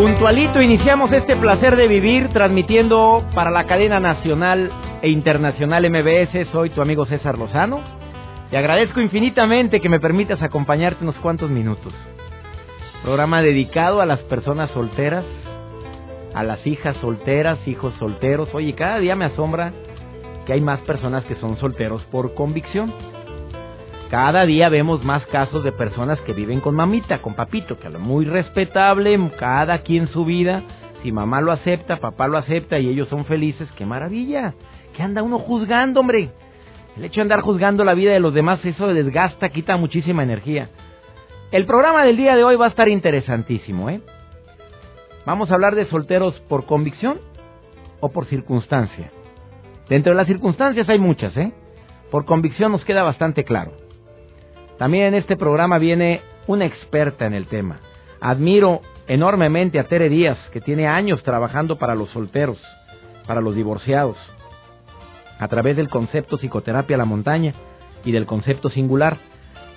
Puntualito iniciamos este placer de vivir transmitiendo para la cadena nacional e internacional MBS. Soy tu amigo César Lozano. Te agradezco infinitamente que me permitas acompañarte unos cuantos minutos. Programa dedicado a las personas solteras, a las hijas solteras, hijos solteros. Oye, cada día me asombra que hay más personas que son solteros por convicción. Cada día vemos más casos de personas que viven con mamita, con papito, que es muy respetable, cada quien su vida. Si mamá lo acepta, papá lo acepta y ellos son felices, qué maravilla. ¿Qué anda uno juzgando, hombre? El hecho de andar juzgando la vida de los demás, eso desgasta, quita muchísima energía. El programa del día de hoy va a estar interesantísimo, ¿eh? Vamos a hablar de solteros por convicción o por circunstancia. Dentro de las circunstancias hay muchas, ¿eh? Por convicción nos queda bastante claro. También en este programa viene una experta en el tema. Admiro enormemente a Tere Díaz, que tiene años trabajando para los solteros, para los divorciados, a través del concepto psicoterapia a la montaña y del concepto singular.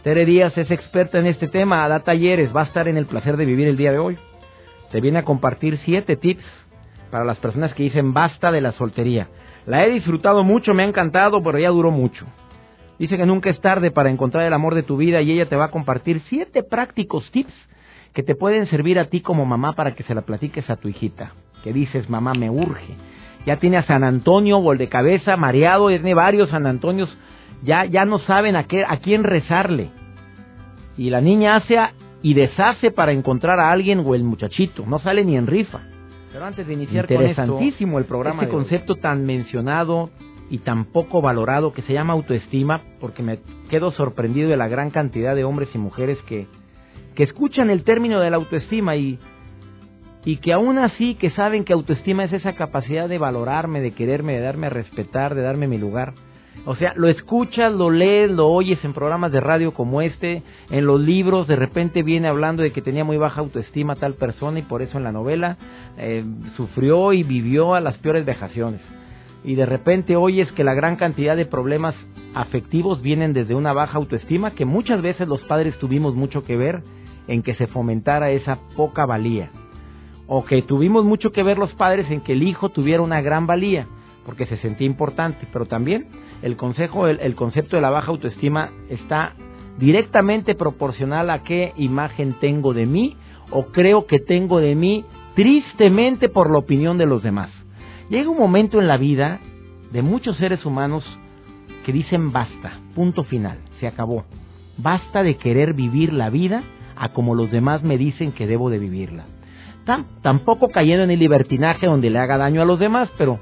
Tere Díaz es experta en este tema, da talleres, va a estar en el placer de vivir el día de hoy. Te viene a compartir siete tips para las personas que dicen basta de la soltería. La he disfrutado mucho, me ha encantado, pero ya duró mucho. Dice que nunca es tarde para encontrar el amor de tu vida y ella te va a compartir siete prácticos tips que te pueden servir a ti como mamá para que se la platiques a tu hijita. Que dices, mamá, me urge. Ya tiene a San Antonio, gol de cabeza, mareado, tiene varios San Antonios, ya, ya no saben a, qué, a quién rezarle. Y la niña hace y deshace para encontrar a alguien o el muchachito, no sale ni en rifa. Pero antes de iniciar con esto, el programa, este concepto tan mencionado, y tan poco valorado que se llama autoestima, porque me quedo sorprendido de la gran cantidad de hombres y mujeres que, que escuchan el término de la autoestima y, y que aún así que saben que autoestima es esa capacidad de valorarme, de quererme, de darme a respetar, de darme mi lugar. O sea, lo escuchas, lo lees, lo oyes en programas de radio como este, en los libros, de repente viene hablando de que tenía muy baja autoestima tal persona y por eso en la novela eh, sufrió y vivió a las peores vejaciones y de repente oyes que la gran cantidad de problemas afectivos vienen desde una baja autoestima que muchas veces los padres tuvimos mucho que ver en que se fomentara esa poca valía. O que tuvimos mucho que ver los padres en que el hijo tuviera una gran valía porque se sentía importante. Pero también el consejo el, el concepto de la baja autoestima está directamente proporcional a qué imagen tengo de mí o creo que tengo de mí tristemente por la opinión de los demás Llega un momento en la vida de muchos seres humanos que dicen basta, punto final, se acabó. Basta de querer vivir la vida a como los demás me dicen que debo de vivirla. tampoco cayendo en el libertinaje donde le haga daño a los demás, pero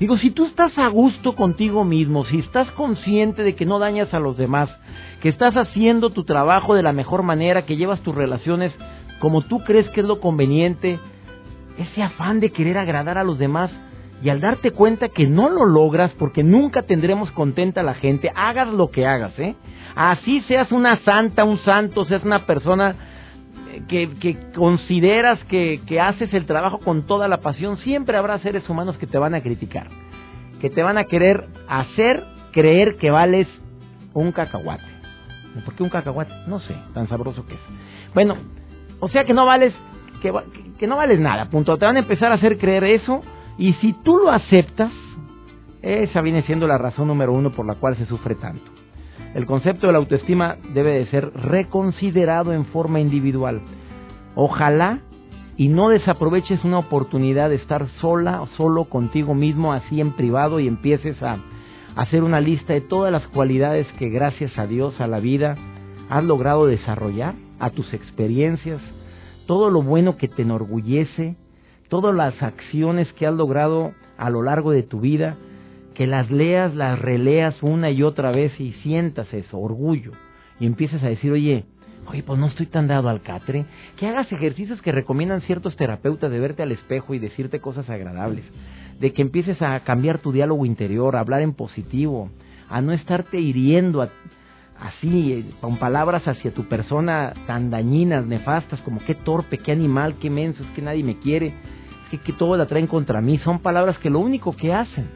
digo, si tú estás a gusto contigo mismo, si estás consciente de que no dañas a los demás, que estás haciendo tu trabajo de la mejor manera, que llevas tus relaciones como tú crees que es lo conveniente, ese afán de querer agradar a los demás y al darte cuenta que no lo logras porque nunca tendremos contenta a la gente, hagas lo que hagas, ¿eh? Así seas una santa, un santo, seas una persona eh, que, que consideras que, que haces el trabajo con toda la pasión, siempre habrá seres humanos que te van a criticar, que te van a querer hacer creer que vales un cacahuate. ¿Por qué un cacahuate? No sé, tan sabroso que es. Bueno, o sea que no vales que, no vales nada, punto. Te van a empezar a hacer creer eso y si tú lo aceptas, esa viene siendo la razón número uno por la cual se sufre tanto. El concepto de la autoestima debe de ser reconsiderado en forma individual. Ojalá y no desaproveches una oportunidad de estar sola o solo contigo mismo así en privado y empieces a hacer una lista de todas las cualidades que gracias a Dios, a la vida, has logrado desarrollar, a tus experiencias, todo lo bueno que te enorgullece, todas las acciones que has logrado a lo largo de tu vida, que las leas, las releas una y otra vez y sientas eso, orgullo, y empieces a decir, oye, Oye, pues no estoy tan dado al catre. Que hagas ejercicios que recomiendan ciertos terapeutas de verte al espejo y decirte cosas agradables. De que empieces a cambiar tu diálogo interior, a hablar en positivo, a no estarte hiriendo así, con palabras hacia tu persona tan dañinas, nefastas, como qué torpe, qué animal, qué menso, es que nadie me quiere, es que, que todo la traen contra mí. Son palabras que lo único que hacen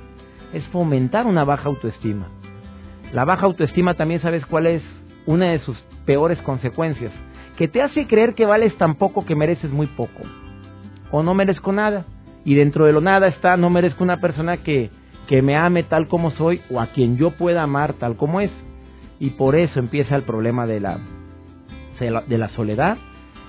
es fomentar una baja autoestima. La baja autoestima también sabes cuál es una de sus peores consecuencias, que te hace creer que vales tan poco que mereces muy poco, o no merezco nada, y dentro de lo nada está no merezco una persona que, que me ame tal como soy, o a quien yo pueda amar tal como es, y por eso empieza el problema de la, de la soledad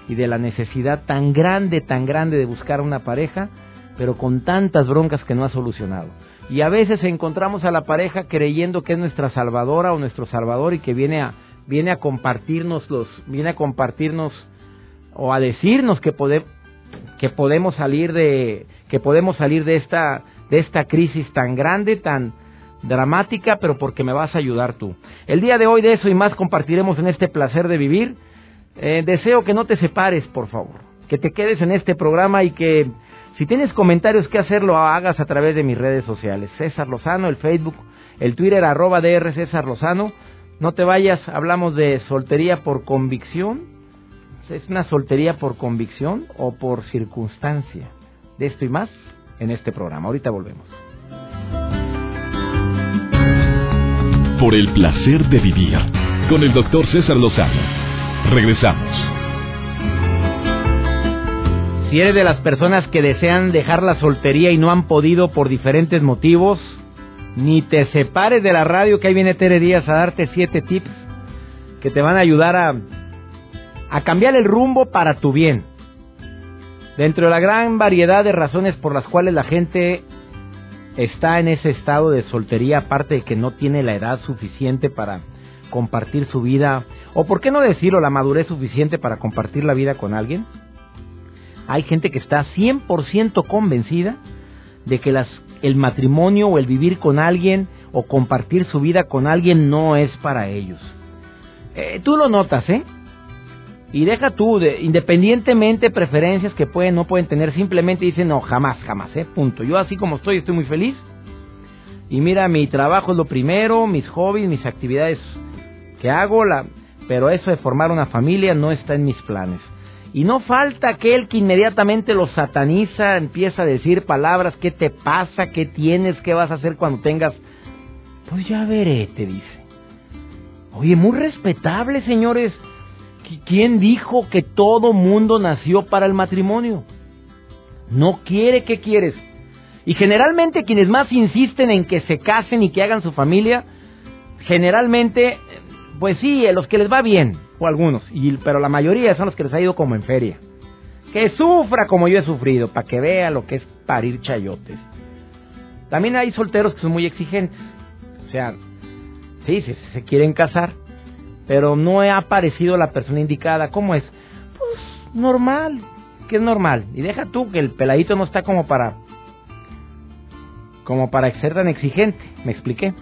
y de la necesidad tan grande, tan grande de buscar una pareja, pero con tantas broncas que no ha solucionado. Y a veces encontramos a la pareja creyendo que es nuestra salvadora o nuestro salvador y que viene a viene a compartirnos los viene a compartirnos o a decirnos que que podemos salir de que podemos salir de esta de esta crisis tan grande, tan dramática, pero porque me vas a ayudar tú. El día de hoy de eso y más compartiremos en este placer de vivir. Eh, deseo que no te separes, por favor, que te quedes en este programa y que si tienes comentarios que hacerlo hagas a través de mis redes sociales. César Lozano, el Facebook, el Twitter arroba DR César Lozano. No te vayas, hablamos de soltería por convicción. ¿Es una soltería por convicción o por circunstancia? De esto y más en este programa. Ahorita volvemos. Por el placer de vivir con el doctor César Lozano. Regresamos. Si eres de las personas que desean dejar la soltería y no han podido por diferentes motivos, ni te separes de la radio que ahí viene Tere Díaz a darte siete tips que te van a ayudar a, a cambiar el rumbo para tu bien. Dentro de la gran variedad de razones por las cuales la gente está en ese estado de soltería, aparte de que no tiene la edad suficiente para compartir su vida, o por qué no decirlo, la madurez suficiente para compartir la vida con alguien, hay gente que está 100% convencida de que las, el matrimonio o el vivir con alguien o compartir su vida con alguien no es para ellos. Eh, tú lo notas, ¿eh? Y deja tú, de, independientemente preferencias que pueden no pueden tener, simplemente dicen no, jamás, jamás, ¿eh? Punto. Yo así como estoy, estoy muy feliz. Y mira, mi trabajo es lo primero, mis hobbies, mis actividades que hago, la, pero eso de formar una familia no está en mis planes. Y no falta aquel que inmediatamente lo sataniza, empieza a decir palabras, ¿qué te pasa? ¿Qué tienes? ¿Qué vas a hacer cuando tengas? Pues ya veré, te dice. Oye, muy respetable, señores. ¿Quién dijo que todo mundo nació para el matrimonio? No quiere, ¿qué quieres? Y generalmente quienes más insisten en que se casen y que hagan su familia, generalmente, pues sí, los que les va bien, o algunos, y, pero la mayoría son los que les ha ido como en feria. Que sufra como yo he sufrido, para que vea lo que es parir chayotes. También hay solteros que son muy exigentes. O sea, sí, sí, se quieren casar, pero no ha aparecido la persona indicada. ¿Cómo es? Pues normal, que es normal. Y deja tú que el peladito no está como para como para ser tan exigente. ¿Me expliqué?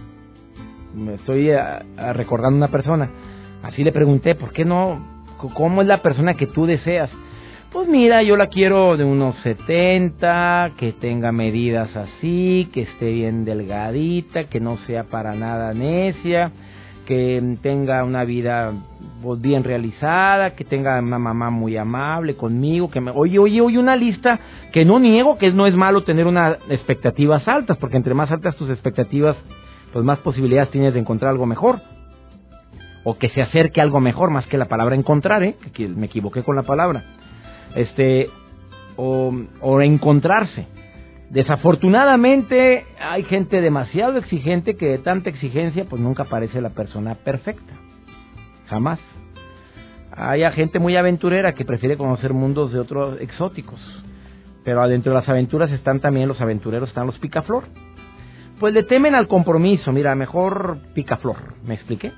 Me estoy eh, recordando una persona Así le pregunté, ¿por qué no? ¿Cómo es la persona que tú deseas? Pues mira, yo la quiero de unos 70, que tenga medidas así, que esté bien delgadita, que no sea para nada necia, que tenga una vida pues, bien realizada, que tenga una mamá muy amable conmigo, que me... Oye, oye, oye, una lista que no niego que no es malo tener unas expectativas altas, porque entre más altas tus expectativas, pues más posibilidades tienes de encontrar algo mejor o que se acerque algo mejor más que la palabra encontrar, ¿eh? que me equivoqué con la palabra, este, o encontrarse. Desafortunadamente hay gente demasiado exigente que de tanta exigencia pues nunca parece la persona perfecta, jamás. Hay gente muy aventurera que prefiere conocer mundos de otros exóticos, pero adentro de las aventuras están también los aventureros, están los picaflor. Pues le temen al compromiso, mira, mejor picaflor, ¿me expliqué?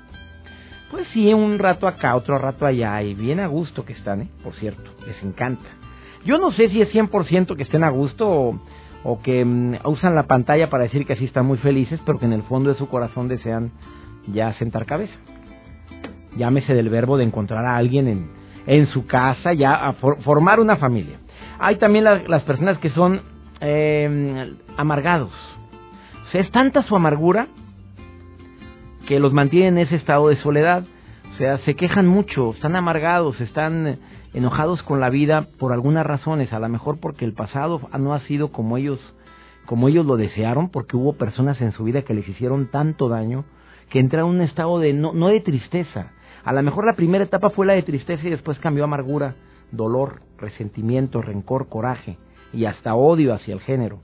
Pues sí, un rato acá, otro rato allá, y bien a gusto que están, ¿eh? Por cierto, les encanta. Yo no sé si es 100% que estén a gusto o, que mm, usan la pantalla para decir que así están muy felices, pero que en el fondo de su corazón desean ya sentar cabeza. llámese del verbo de encontrar a alguien en, en su casa, ya a formar una familia. Hay también las personas que son eh, amargados. O sea, es tanta su amargura que los mantiene en ese estado de soledad. O sea, se quejan mucho, están amargados, están enojados con la vida por algunas razones, a lo mejor porque el pasado no ha sido como ellos como ellos lo desearon, porque hubo personas en su vida que les hicieron tanto daño que entraron en un estado de no, no de tristeza. A lo mejor la primera etapa fue la de tristeza y después cambió a amargura, dolor, resentimiento, rencor, coraje y hasta odio hacia el género.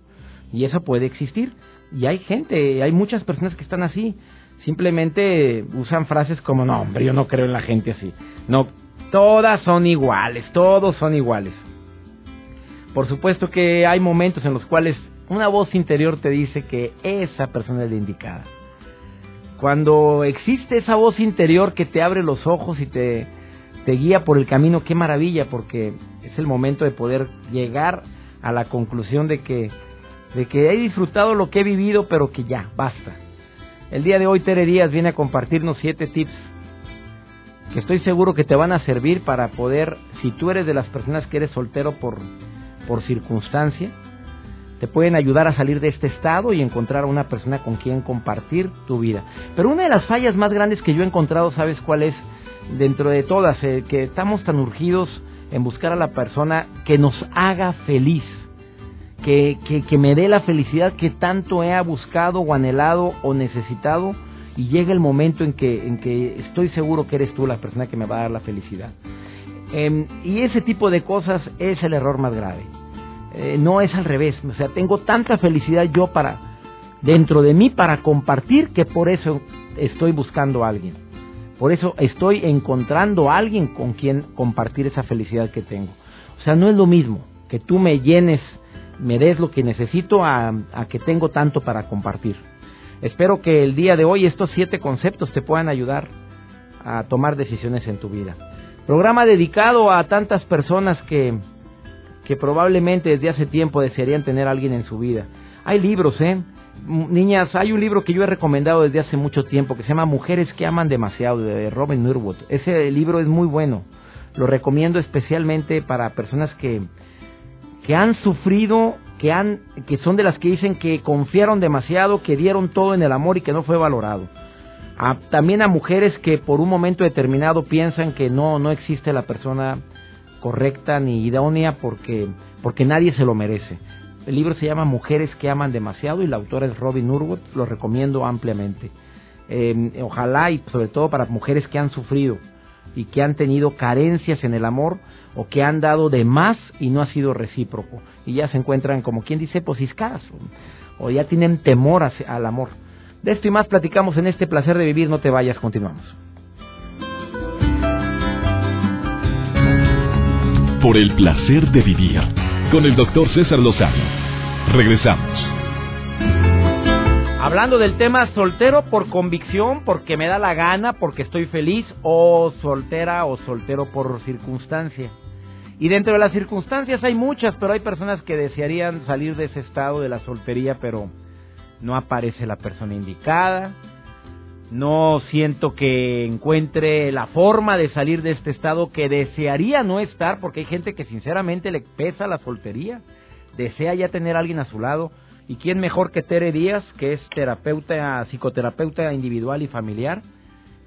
Y eso puede existir. Y hay gente, hay muchas personas que están así. Simplemente usan frases como, no, hombre, yo no creo en la gente así. No, todas son iguales, todos son iguales. Por supuesto que hay momentos en los cuales una voz interior te dice que esa persona es la indicada. Cuando existe esa voz interior que te abre los ojos y te, te guía por el camino, qué maravilla, porque es el momento de poder llegar a la conclusión de que, de que he disfrutado lo que he vivido, pero que ya, basta. El día de hoy Tere Díaz viene a compartirnos siete tips que estoy seguro que te van a servir para poder, si tú eres de las personas que eres soltero por, por circunstancia, te pueden ayudar a salir de este estado y encontrar a una persona con quien compartir tu vida. Pero una de las fallas más grandes que yo he encontrado, ¿sabes cuál es? Dentro de todas, eh, que estamos tan urgidos en buscar a la persona que nos haga feliz, que, que, que me dé la felicidad que tanto he buscado o anhelado o necesitado y llega el momento en que, en que estoy seguro que eres tú la persona que me va a dar la felicidad. Em, y ese tipo de cosas es el error más grave. Eh, no es al revés. O sea, tengo tanta felicidad yo para dentro de mí para compartir que por eso estoy buscando a alguien. Por eso estoy encontrando a alguien con quien compartir esa felicidad que tengo. O sea, no es lo mismo que tú me llenes, me des lo que necesito a, a que tengo tanto para compartir. Espero que el día de hoy estos siete conceptos te puedan ayudar a tomar decisiones en tu vida. Programa dedicado a tantas personas que que probablemente desde hace tiempo desearían tener a alguien en su vida. Hay libros, ¿eh? Niñas, hay un libro que yo he recomendado desde hace mucho tiempo que se llama Mujeres que aman demasiado de Robin Nurwood. Ese libro es muy bueno. Lo recomiendo especialmente para personas que que han sufrido, que han que son de las que dicen que confiaron demasiado, que dieron todo en el amor y que no fue valorado. también a mujeres que por un momento determinado piensan que no no existe la persona correcta ni idónea porque, porque nadie se lo merece. El libro se llama Mujeres que aman demasiado y la autora es Robin Urwood, lo recomiendo ampliamente. Em, ojalá y sobre todo para mujeres que han sufrido y que han tenido carencias en el amor o que han dado de más y no ha sido recíproco y ya se encuentran como quien dice posiscadas o ya tienen temor al amor. De esto y más platicamos en este placer de vivir, no te vayas, continuamos. por el placer de vivir con el doctor César Lozano. Regresamos. Hablando del tema soltero por convicción, porque me da la gana, porque estoy feliz, o soltera o soltero por circunstancia. Y dentro de las circunstancias hay muchas, pero hay personas que desearían salir de ese estado de la soltería, pero no aparece la persona indicada, no siento que encuentre la forma de salir de este estado que desearía no estar, porque hay gente que sinceramente le pesa la soltería, desea ya tener a alguien a su lado. ¿Y quién mejor que Tere Díaz, que es terapeuta, psicoterapeuta individual y familiar,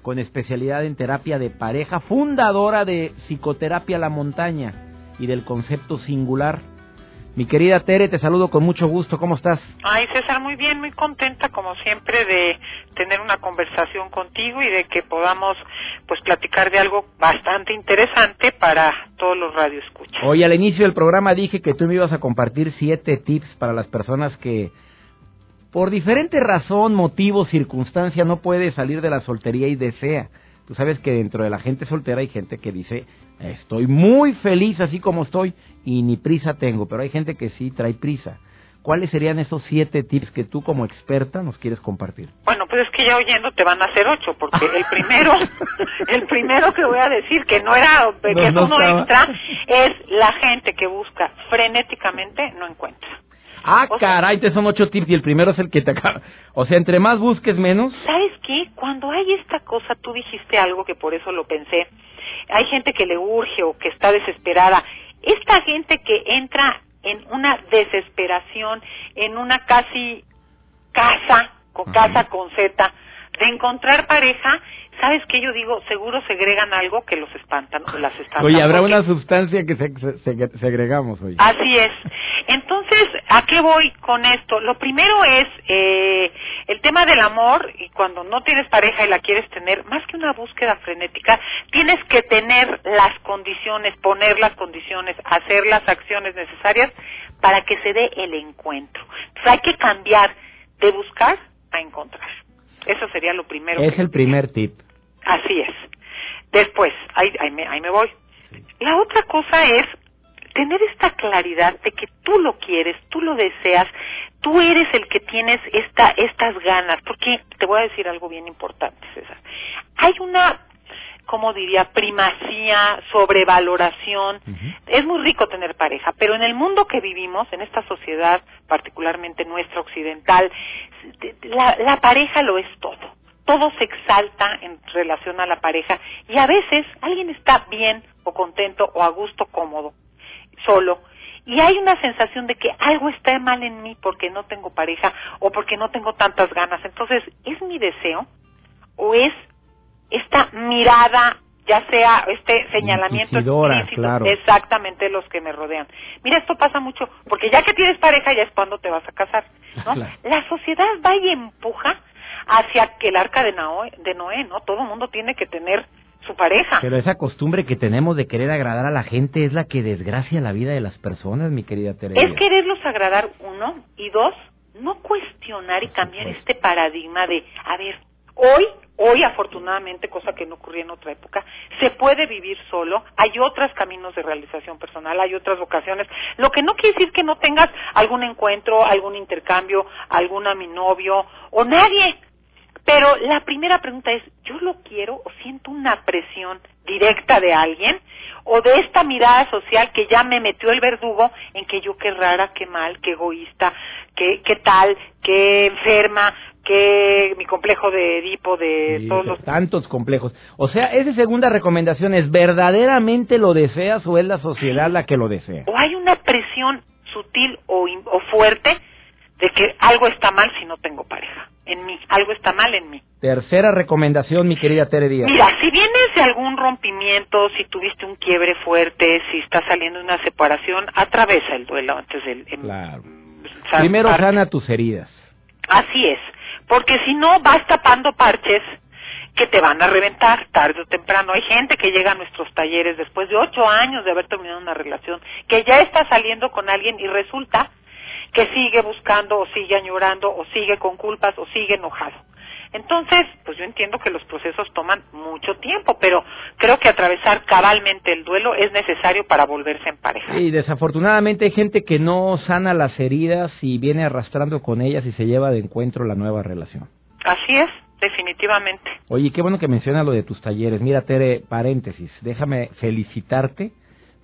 con especialidad en terapia de pareja, fundadora de Psicoterapia La Montaña y del concepto singular mi querida Tere, te saludo con mucho gusto. ¿Cómo estás? Ay, César, muy bien, muy contenta como siempre de tener una conversación contigo y de que podamos pues platicar de algo bastante interesante para todos los radioescuchas. Hoy al inicio del programa dije que tú me ibas a compartir siete tips para las personas que por diferente razón, motivo, circunstancia no puede salir de la soltería y desea. Tú sabes que dentro de la gente soltera hay gente que dice, estoy muy feliz así como estoy y ni prisa tengo, pero hay gente que sí trae prisa. ¿Cuáles serían esos siete tips que tú como experta nos quieres compartir? Bueno, pues es que ya oyendo te van a hacer ocho, porque el primero, el primero que voy a decir que no era, que no, es uno extra, es la gente que busca frenéticamente no encuentra. Ah, O sea, caray, te son ocho tips y el primero es el que te acaba. O sea, entre más busques menos. ¿Sabes qué? Cuando hay esta cosa, tú dijiste algo que por eso lo pensé. Hay gente que le urge o que está desesperada. Esta gente que entra en una desesperación, en una casi casa, con casa con Z, de encontrar pareja, ¿sabes qué? Yo digo, seguro segregan algo que los espantan o las espantan. Oye, habrá porque- una sustancia que se, se- se- segregamos, oye. Así es. Entonces, ¿a qué voy con esto? Lo primero es eh, el tema del amor y cuando no tienes pareja y la quieres tener, más que una búsqueda frenética, tienes que tener las condiciones, poner las condiciones, hacer las acciones necesarias para que se dé el encuentro. Entonces, hay que cambiar de buscar a encontrar. Eso sería lo primero. Es que- el primer tip. Así es. Después, ahí, ahí, me, ahí me voy. La otra cosa es tener esta claridad de que tú lo quieres, tú lo deseas, tú eres el que tienes esta, estas ganas, porque te voy a decir algo bien importante, César. Hay una, como diría, primacía, sobrevaloración. Es muy rico tener pareja, pero en el mundo que vivimos, en esta sociedad, particularmente nuestra occidental, la, la pareja lo es todo todo se exalta en relación a la pareja y a veces alguien está bien o contento o a gusto, cómodo, solo. Y hay una sensación de que algo está mal en mí porque no tengo pareja o porque no tengo tantas ganas. Entonces, ¿es mi deseo o es esta mirada, ya sea este señalamiento explícito, claro. exactamente los que me rodean? Mira, esto pasa mucho porque ya que tienes pareja ya es cuando te vas a casar. ¿no? Claro. La sociedad va y empuja hacia que el arca de Noé, de Noé, ¿no? Todo el mundo tiene que tener su pareja. Pero esa costumbre que tenemos de querer agradar a la gente es la que desgracia la vida de las personas, mi querida Teresa. Es quererlos agradar, uno, y dos, no cuestionar y cambiar este paradigma de, a ver, hoy, hoy afortunadamente, cosa que no ocurría en otra época, se puede vivir solo, hay otros caminos de realización personal, hay otras vocaciones, lo que no quiere decir que no tengas algún encuentro, algún intercambio, algún a mi novio o nadie. Pero la primera pregunta es, ¿yo lo quiero o siento una presión directa de alguien? ¿O de esta mirada social que ya me metió el verdugo en que yo qué rara, qué mal, qué egoísta, qué, qué tal, qué enferma, qué mi complejo de Edipo, de Sí, todos los... tantos complejos. O sea, esa segunda recomendación es, ¿verdaderamente lo deseas o es la sociedad la que lo desea? O hay una presión sutil o, o fuerte de que algo está mal si no tengo pareja. En mí, algo está mal en mí. Tercera recomendación, mi querida Tere Díaz. Mira, si vienes de algún rompimiento, si tuviste un quiebre fuerte, si estás saliendo una separación, atravesa el duelo antes del... em- Claro. Primero parte. sana tus heridas. Así es, porque si no vas tapando parches que te van a reventar tarde o temprano. Hay gente que llega a nuestros talleres después de ocho años de haber terminado una relación, que ya está saliendo con alguien y resulta que sigue buscando o sigue añorando o sigue con culpas o sigue enojado. Entonces, pues yo entiendo que los procesos toman mucho tiempo, pero creo que atravesar cabalmente el duelo es necesario para volverse en pareja. Y desafortunadamente hay gente que no sana las heridas y viene arrastrando con ellas y se lleva de encuentro la nueva relación. Así es, definitivamente. Oye, qué bueno que menciona lo de tus talleres. Mira, Tere, paréntesis, déjame felicitarte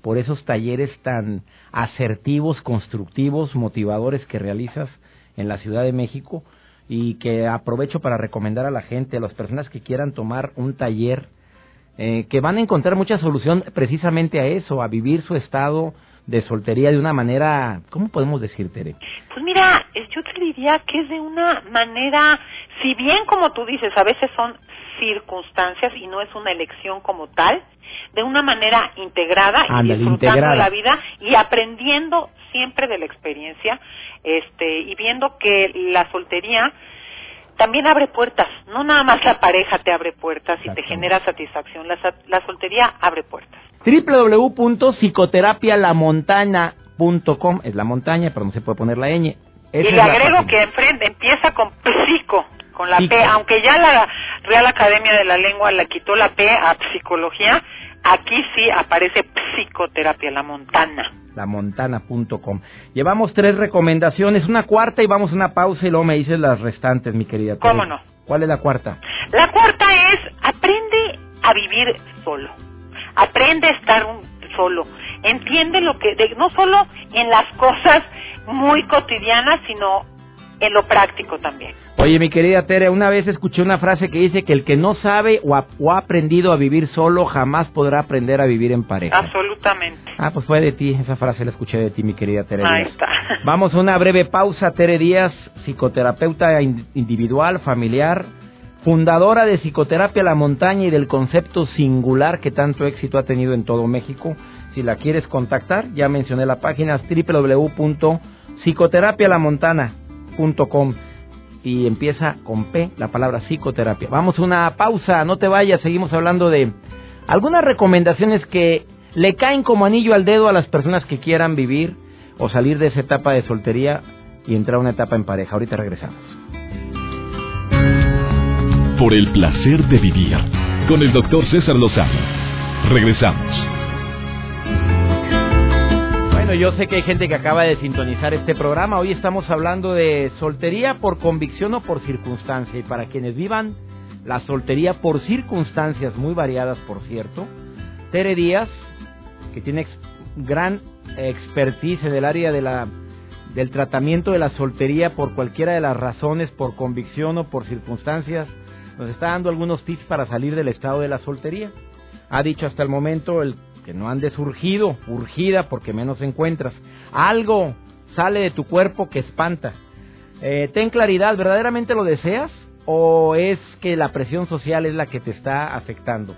por esos talleres tan asertivos, constructivos, motivadores que realizas en la Ciudad de México y que aprovecho para recomendar a la gente, a las personas que quieran tomar un taller, eh, que van a encontrar mucha solución precisamente a eso, a vivir su estado de soltería de una manera, ¿cómo podemos decir, Tere? Pues mira, yo te diría que es de una manera, si bien como tú dices, a veces son circunstancias y no es una elección como tal, de una manera integrada y disfrutando integrada. de la vida y aprendiendo siempre de la experiencia, este, y viendo que la soltería también abre puertas, no nada más la pareja te abre puertas y te genera satisfacción, la, la soltería abre puertas. www.psicoterapialamontana.com es la montaña, pero no se puede poner la ñ. Esa y le agrego que enfrente empieza con psico, con la. P, aunque ya la Real Academia de la Lengua le quitó la P a psicología, aquí sí aparece psicoterapia, la montana. lamontana.com. Llevamos tres recomendaciones, una cuarta y vamos a una pausa y luego me dices las restantes, mi querida. ¿Cómo no? ¿Cuál es la cuarta? La cuarta es aprende a vivir solo. Aprende a estar un- solo. Entiende lo que, de- no solo en las cosas muy cotidiana, sino en lo práctico también. Oye, mi querida Tere, una vez escuché una frase que dice que el que no sabe o ha, o ha, aprendido a vivir solo jamás podrá aprender a vivir en pareja. Absolutamente. Ah, pues fue de ti, esa frase la escuché de ti, mi querida Tere Ahí Díaz. está. Vamos a una breve pausa, Tere Díaz, psicoterapeuta in- individual, familiar, fundadora de Psicoterapia La Montaña y del concepto singular que tanto éxito ha tenido en todo México. Si la quieres contactar, ya mencioné la página es y empieza con P la palabra psicoterapia. Vamos a una pausa, no te vayas, seguimos hablando de algunas recomendaciones que le caen como anillo al dedo a las personas que quieran vivir o salir de esa etapa de soltería y entrar a una etapa en pareja. Ahorita regresamos. Por el placer de vivir con el doctor César Lozano. Regresamos. Bueno, yo sé que hay gente que acaba de sintonizar este programa. Hoy estamos hablando de soltería por convicción o por circunstancia. Y para quienes vivan la soltería por circunstancias muy variadas, por cierto, Tere Díaz, que tiene gran expertise en el área de la del tratamiento de la soltería por cualquiera de las razones, por convicción o por circunstancias, nos está dando algunos tips para salir del estado de la soltería. Ha dicho hasta el momento el que no andes urgido, urgida, porque menos encuentras. Algo sale de tu cuerpo que espanta. Eh, ten claridad, ¿verdaderamente lo deseas? ¿O es que la presión social es la que te está afectando?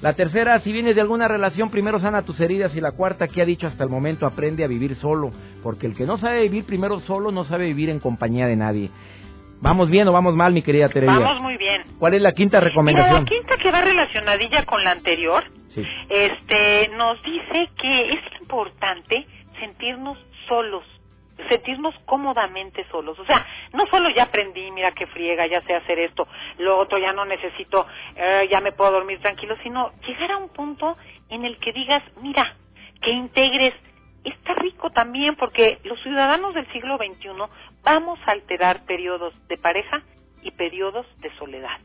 La tercera, si vienes de alguna relación, primero sana tus heridas. Y la cuarta, que ha dicho hasta el momento, aprende a vivir solo. Porque el que no sabe vivir primero solo, no sabe vivir en compañía de nadie. ¿Vamos bien o vamos mal, mi querida Teresa? Vamos muy bien. ¿Cuál es la quinta Mira, recomendación? la quinta que va relacionadilla con la anterior, Sí. este, nos dice que es importante sentirnos solos, sentirnos cómodamente solos. O sea, no solo ya aprendí, mira que friega, ya sé hacer esto, lo otro ya no necesito, eh, ya me puedo dormir tranquilo, sino llegar a un punto en el que digas, mira, que integres, está rico también porque los ciudadanos del siglo XXI vamos a alterar periodos de pareja y periodos de soledad.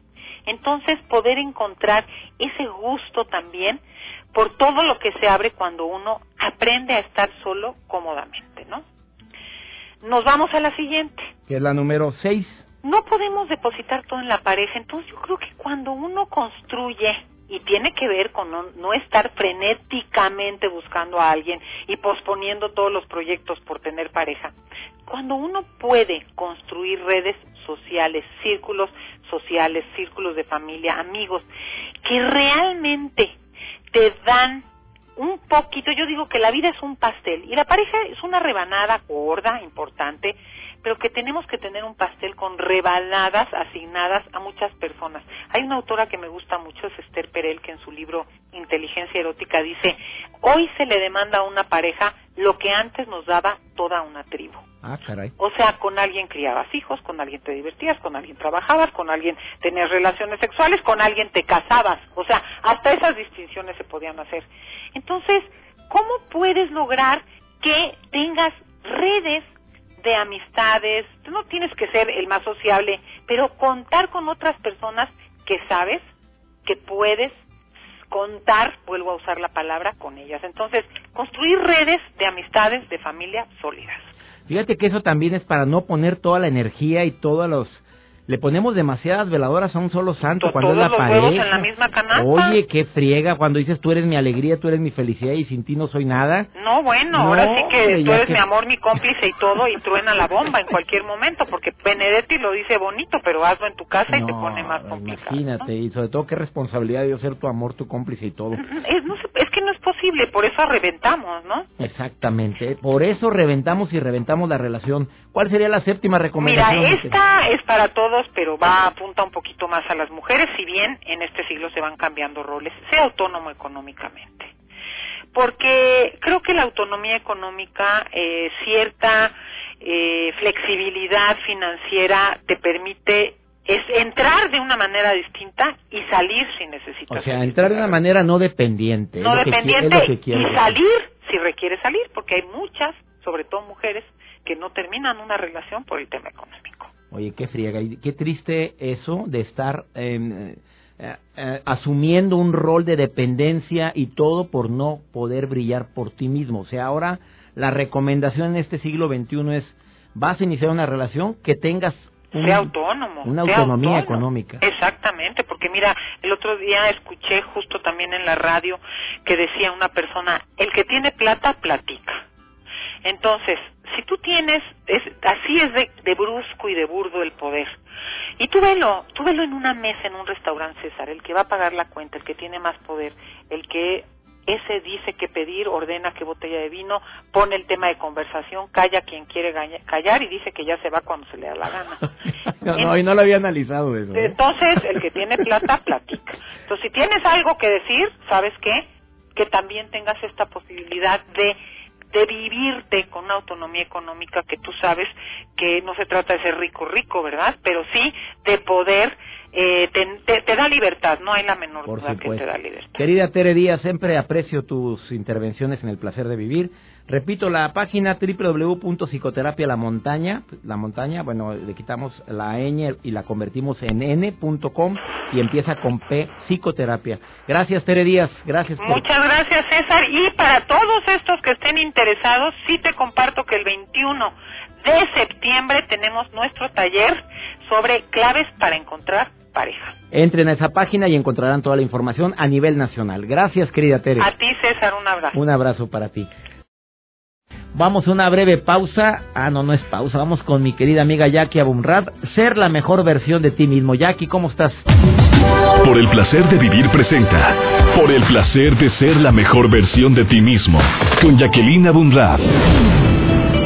Entonces, poder encontrar ese gusto también por todo lo que se abre cuando uno aprende a estar solo cómodamente, ¿no? Nos vamos a la siguiente. Que es la número seis. No podemos depositar todo en la pareja, entonces yo creo que cuando uno construye y tiene que ver con no, no estar frenéticamente buscando a alguien y posponiendo todos los proyectos por tener pareja, cuando uno puede construir redes sociales, círculos sociales, círculos de familia, amigos, que realmente te dan un poquito, yo digo que la vida es un pastel y la pareja es una rebanada gorda, importante, pero que tenemos que tener un pastel con rebanadas asignadas a muchas personas. Hay una autora que me gusta mucho, es Esther Perel, que en su libro Inteligencia Erótica dice, hoy se le demanda a una pareja lo que antes nos daba toda una tribu. Ah, caray. O sea, con alguien criabas hijos, con alguien te divertías, con alguien trabajabas, con alguien tenías relaciones sexuales, con alguien te casabas. O sea, hasta esas distinciones se podían hacer. Entonces, ¿cómo puedes lograr que tengas redes de amistades? No tienes que ser el más sociable, pero contar con otras personas que sabes que puedes contar, vuelvo a usar la palabra, con ellas. Entonces, construir redes de amistades, de familia sólidas. Fíjate que eso también es para no poner toda la energía y todos los... Le ponemos demasiadas veladoras a un solo santo To- cuando es la pareja. en la misma. Oye, qué friega cuando dices tú eres mi alegría, tú eres mi felicidad y sin ti no soy nada. No, bueno, No, ahora sí que hombre, tú eres que- mi amor, mi cómplice y todo, y truena la bomba en cualquier momento, porque Benedetti lo dice bonito, pero hazlo en tu casa y te No, pone más complicado. Imagínate, y sobre todo qué responsabilidad de yo ser tu amor, tu cómplice y todo. ¿no? Es, no se- es que no es posible, por eso reventamos, ¿no? Exactamente. Por eso reventamos y reventamos la relación. ¿Cuál sería la séptima Mira, recomendación? esta es para todos, pero va apunta un poquito más a las mujeres, si bien en este siglo se van cambiando roles. Sea autónomo económicamente. Porque creo que la autonomía económica, eh, cierta eh, flexibilidad financiera te permite es entrar de una manera distinta y salir si necesitas. O sea, entrar de una manera no dependiente. no dependiente que y salir si requiere salir, porque hay muchas, sobre todo mujeres, que no terminan una relación por el tema económico. Oye, qué friega, y qué triste eso de estar eh, eh, eh, asumiendo un rol de dependencia y todo por no poder brillar por ti mismo. O sea, ahora la recomendación en este siglo XXI es, vas a iniciar una relación que tengas sea autónomo. Una autonomía económica. Exactamente, porque mira, el otro día escuché justo también en la radio que decía una persona, el que tiene plata, platica. Entonces, si tú tienes, es, así es de, de brusco y de burdo el poder. Y tú velo, tú velo en una mesa en un restaurante, César, el que va a pagar la cuenta, el que tiene más poder, el que ese dice que pedir, ordena qué botella de vino, pone el tema de conversación, calla quien quiere callar y dice que ya se va cuando se le da la gana. no, y no lo había analizado eso. ¿eh? Entonces, el que tiene plata, platica. Entonces, si tienes algo que decir, ¿sabes qué? Que también tengas esta posibilidad de de vivirte con una autonomía económica que tú sabes que no se trata de ser rico rico, ¿verdad? Pero sí de poder eh, te, da libertad, no hay la menor duda que te da libertad. Querida Tere Díaz, siempre aprecio tus intervenciones en el placer de vivir. Repito, la página www.psicoterapia la montaña, la montaña, bueno, le quitamos la ñ y la convertimos en n.com y empieza con P, psicoterapia. Gracias, Tere Díaz, gracias. Muchas gracias, César. Y para todos estos que estén interesados, sí te comparto que el 21 de septiembre tenemos nuestro taller sobre claves para encontrar pareja. Entren a esa página y encontrarán toda la información a nivel nacional. Gracias, querida Tere. A ti, César, un abrazo. Un abrazo para ti. Vamos a una breve pausa. Ah, no, no es pausa. Vamos con mi querida amiga Jackie Abumrad. Ser la mejor versión de ti mismo. Jackie, ¿cómo estás? Por el placer de vivir presenta. Por el placer de ser la mejor versión de ti mismo. Con Jacqueline Abumrad.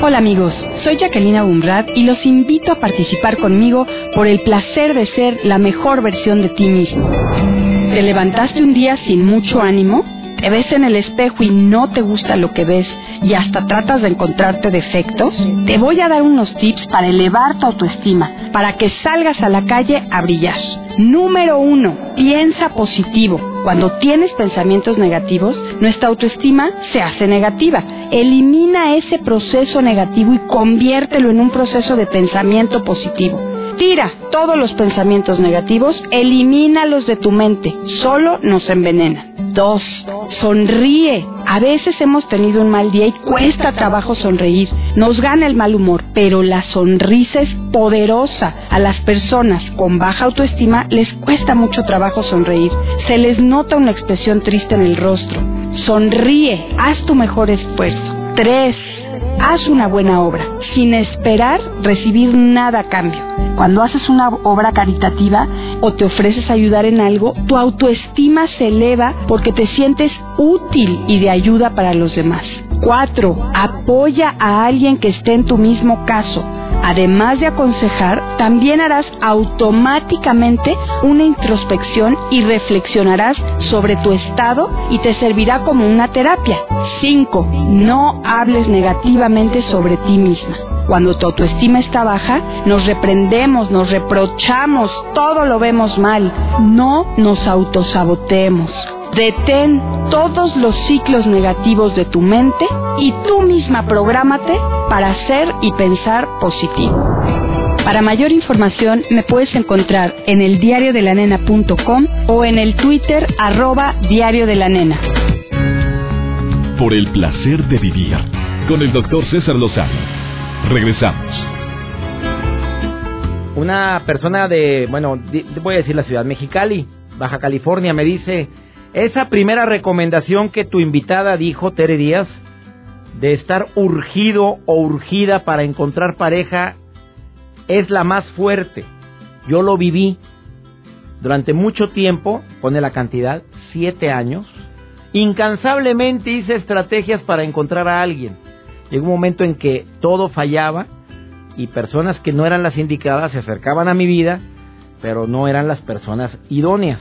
Hola amigos, soy Jacqueline Abumrad y los invito a participar conmigo por el placer de ser la mejor versión de ti mismo. ¿Te levantaste un día sin mucho ánimo? ¿Te ves en el espejo y no te gusta lo que ves y hasta tratas de encontrarte defectos? Te voy a dar unos tips para elevar tu autoestima, para que salgas a la calle a brillar. Número uno, piensa positivo. Cuando tienes pensamientos negativos, nuestra autoestima se hace negativa. Elimina ese proceso negativo y conviértelo en un proceso de pensamiento positivo. Tira todos los pensamientos negativos, elimínalos de tu mente, solo nos envenenan. Dos, sonríe. A veces hemos tenido un mal día y cuesta trabajo sonreír. Nos gana el mal humor, pero la sonrisa es poderosa. A las personas con baja autoestima les cuesta mucho trabajo sonreír. Se les nota una expresión triste en el rostro. Sonríe, haz tu mejor esfuerzo. Tres, haz una buena obra, sin esperar recibir nada a cambio. Cuando haces una obra caritativa o te ofreces ayudar en algo, tu autoestima se eleva porque te sientes útil y de ayuda para los demás. Cuatro, apoya a alguien que esté en tu mismo caso. Además de aconsejar, también harás automáticamente una introspección y reflexionarás sobre tu estado y te servirá como una terapia. 5. No hables negativamente sobre ti misma. Cuando tu autoestima está baja, nos reprendemos, nos reprochamos, todo lo vemos mal. No nos autosabotemos. Detén todos los ciclos negativos de tu mente y tú misma prográmate para ser y pensar positivo. Para mayor información me puedes encontrar en el diariodelanena.com o en el Twitter arroba diario de la nena. Por el placer de vivir con el doctor César Lozano. Regresamos. Una persona de, bueno, voy a decir la ciudad, Mexicali, Baja California, me dice, esa primera recomendación que tu invitada dijo, Tere Díaz, de estar urgido o urgida para encontrar pareja, es la más fuerte. Yo lo viví durante mucho tiempo, pone la cantidad, siete años. Incansablemente hice estrategias para encontrar a alguien. Llegó un momento en que todo fallaba y personas que no eran las indicadas se acercaban a mi vida, pero no eran las personas idóneas.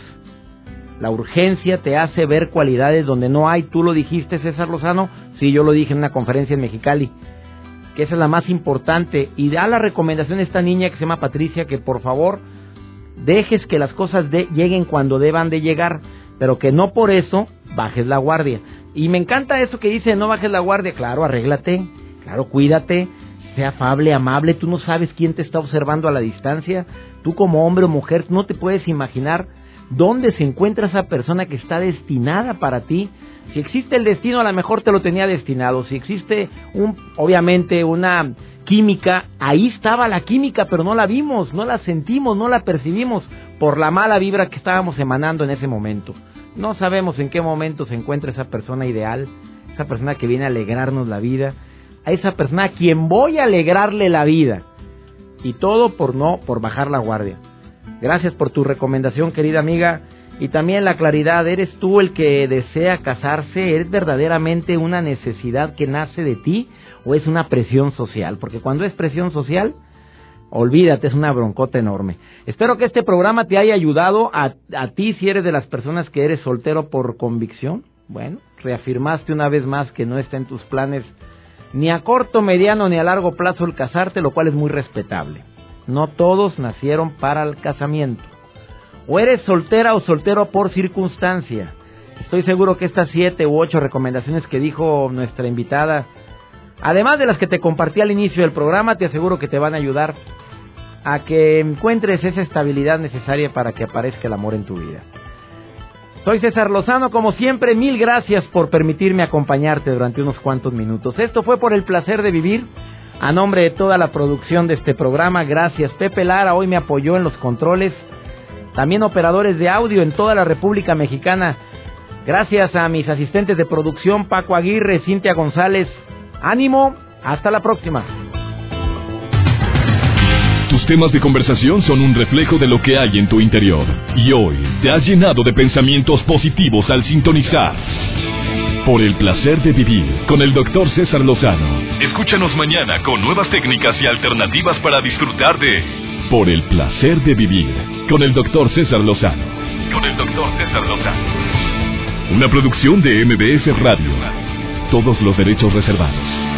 La urgencia te hace ver cualidades donde no hay. Tú lo dijiste, César Lozano. Sí, yo lo dije en una conferencia en Mexicali. Que esa es la más importante. Y da la recomendación a esta niña que se llama Patricia que por favor dejes que las cosas lleguen cuando deban de llegar. Pero que no por eso bajes la guardia. Y me encanta eso que dice, no bajes la guardia. Claro, arréglate. Claro, cuídate. Sea afable, amable. Tú no sabes quién te está observando a la distancia. Tú como hombre o mujer no te puedes imaginar ¿Dónde se encuentra esa persona que está destinada para ti? Si existe el destino, a lo mejor te lo tenía destinado. Si existe, un, obviamente, una química, ahí estaba la química, pero no la vimos, no la sentimos, no la percibimos por la mala vibra que estábamos emanando en ese momento. No sabemos en qué momento se encuentra esa persona ideal, esa persona que viene a alegrarnos la vida, a esa persona a quien voy a alegrarle la vida. Y todo por no, por bajar la guardia. Gracias por tu recomendación, querida amiga. Y también la claridad, ¿eres tú el que desea casarse? ¿Es verdaderamente una necesidad que nace de ti o es una presión social? Porque cuando es presión social, olvídate, es una broncota enorme. Espero que este programa te haya ayudado a, a ti si eres de las personas que eres soltero por convicción. Bueno, reafirmaste una vez más que no está en tus planes ni a corto, mediano ni a largo plazo el casarte, lo cual es muy respetable. No todos nacieron para el casamiento. O eres soltera o soltero por circunstancia. Estoy seguro que estas siete u ocho recomendaciones que dijo nuestra invitada, además de las que te compartí al inicio del programa, te aseguro que te van a ayudar a que encuentres esa estabilidad necesaria para que aparezca el amor en tu vida. Soy César Lozano, como siempre, mil gracias por permitirme acompañarte durante unos cuantos minutos. Esto fue por el placer de vivir. A nombre de toda la producción de este programa, gracias. Pepe Lara hoy me apoyó en los controles. También operadores de audio en toda la República Mexicana. Gracias a mis asistentes de producción, Paco Aguirre, Cintia González. Ánimo, hasta la próxima. Tus temas de conversación son un reflejo de lo que hay en tu interior. Y hoy te has llenado de pensamientos positivos al sintonizar. Por el placer de vivir con el doctor César Lozano. Escúchanos mañana con nuevas técnicas y alternativas para disfrutar de Por el placer de vivir con el doctor César Lozano. Con el doctor César Lozano. Una producción de MBS Radio. Todos los derechos reservados.